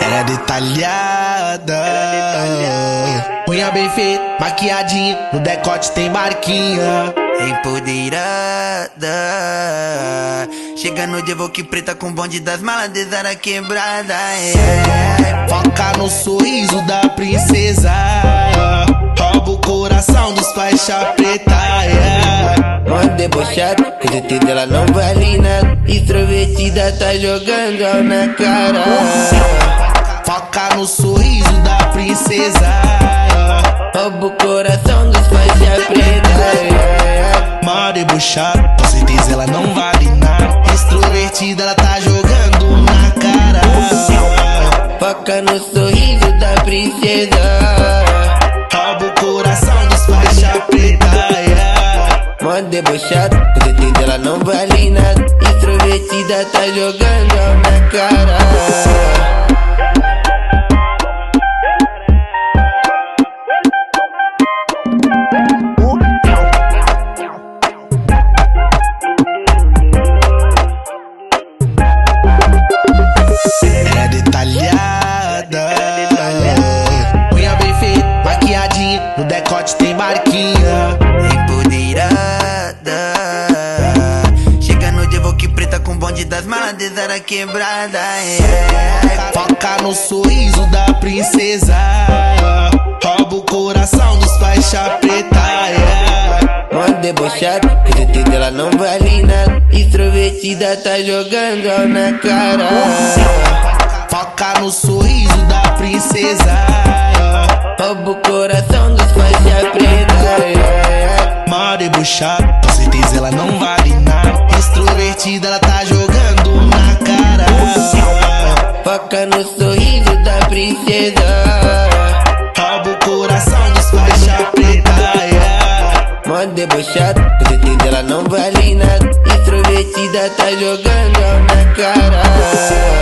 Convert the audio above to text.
Era detalhada. Unha bem feita, maquiadinha. No decote tem marquinha. Empoderada Chega no Devoque preta com bonde das malas de quebrada yeah. Foca no sorriso da princesa debochado, com certeza ela não vale nada. Extrovertida tá jogando na cara. Foca no sorriso da princesa. Rouba o coração dos faixa preta yeah. Mó debochado, com certeza ela não vale nada. Extrovertida ela tá jogando na cara. Foca no sorriso da princesa. Rouba o coração Mó debochado, com certeza ela não vale nada Extrovertida tá jogando na cara Era detalhada. Unha bem feita, maquiadinha. No decote tem marquinha. Empoderada das malas Zara quebrada yeah. Foca no sorriso da princesa. Rouba o coração dos faixa preta. Yeah. Mó debochado, com certeza ela não vale nada Extrovertida tá jogando na cara Foca no sorriso da princesa. Rouba o coração dos faixa preta yeah. Mó debochado, com certeza ela não vale nada. Extrovertida, ela tá jogando na cara. Foca no sorriso da princesa Rouba o coração dos faixa preta. Yeah. Mó debochado, com certeza ela não vale nada Extrovertida tá jogando na cara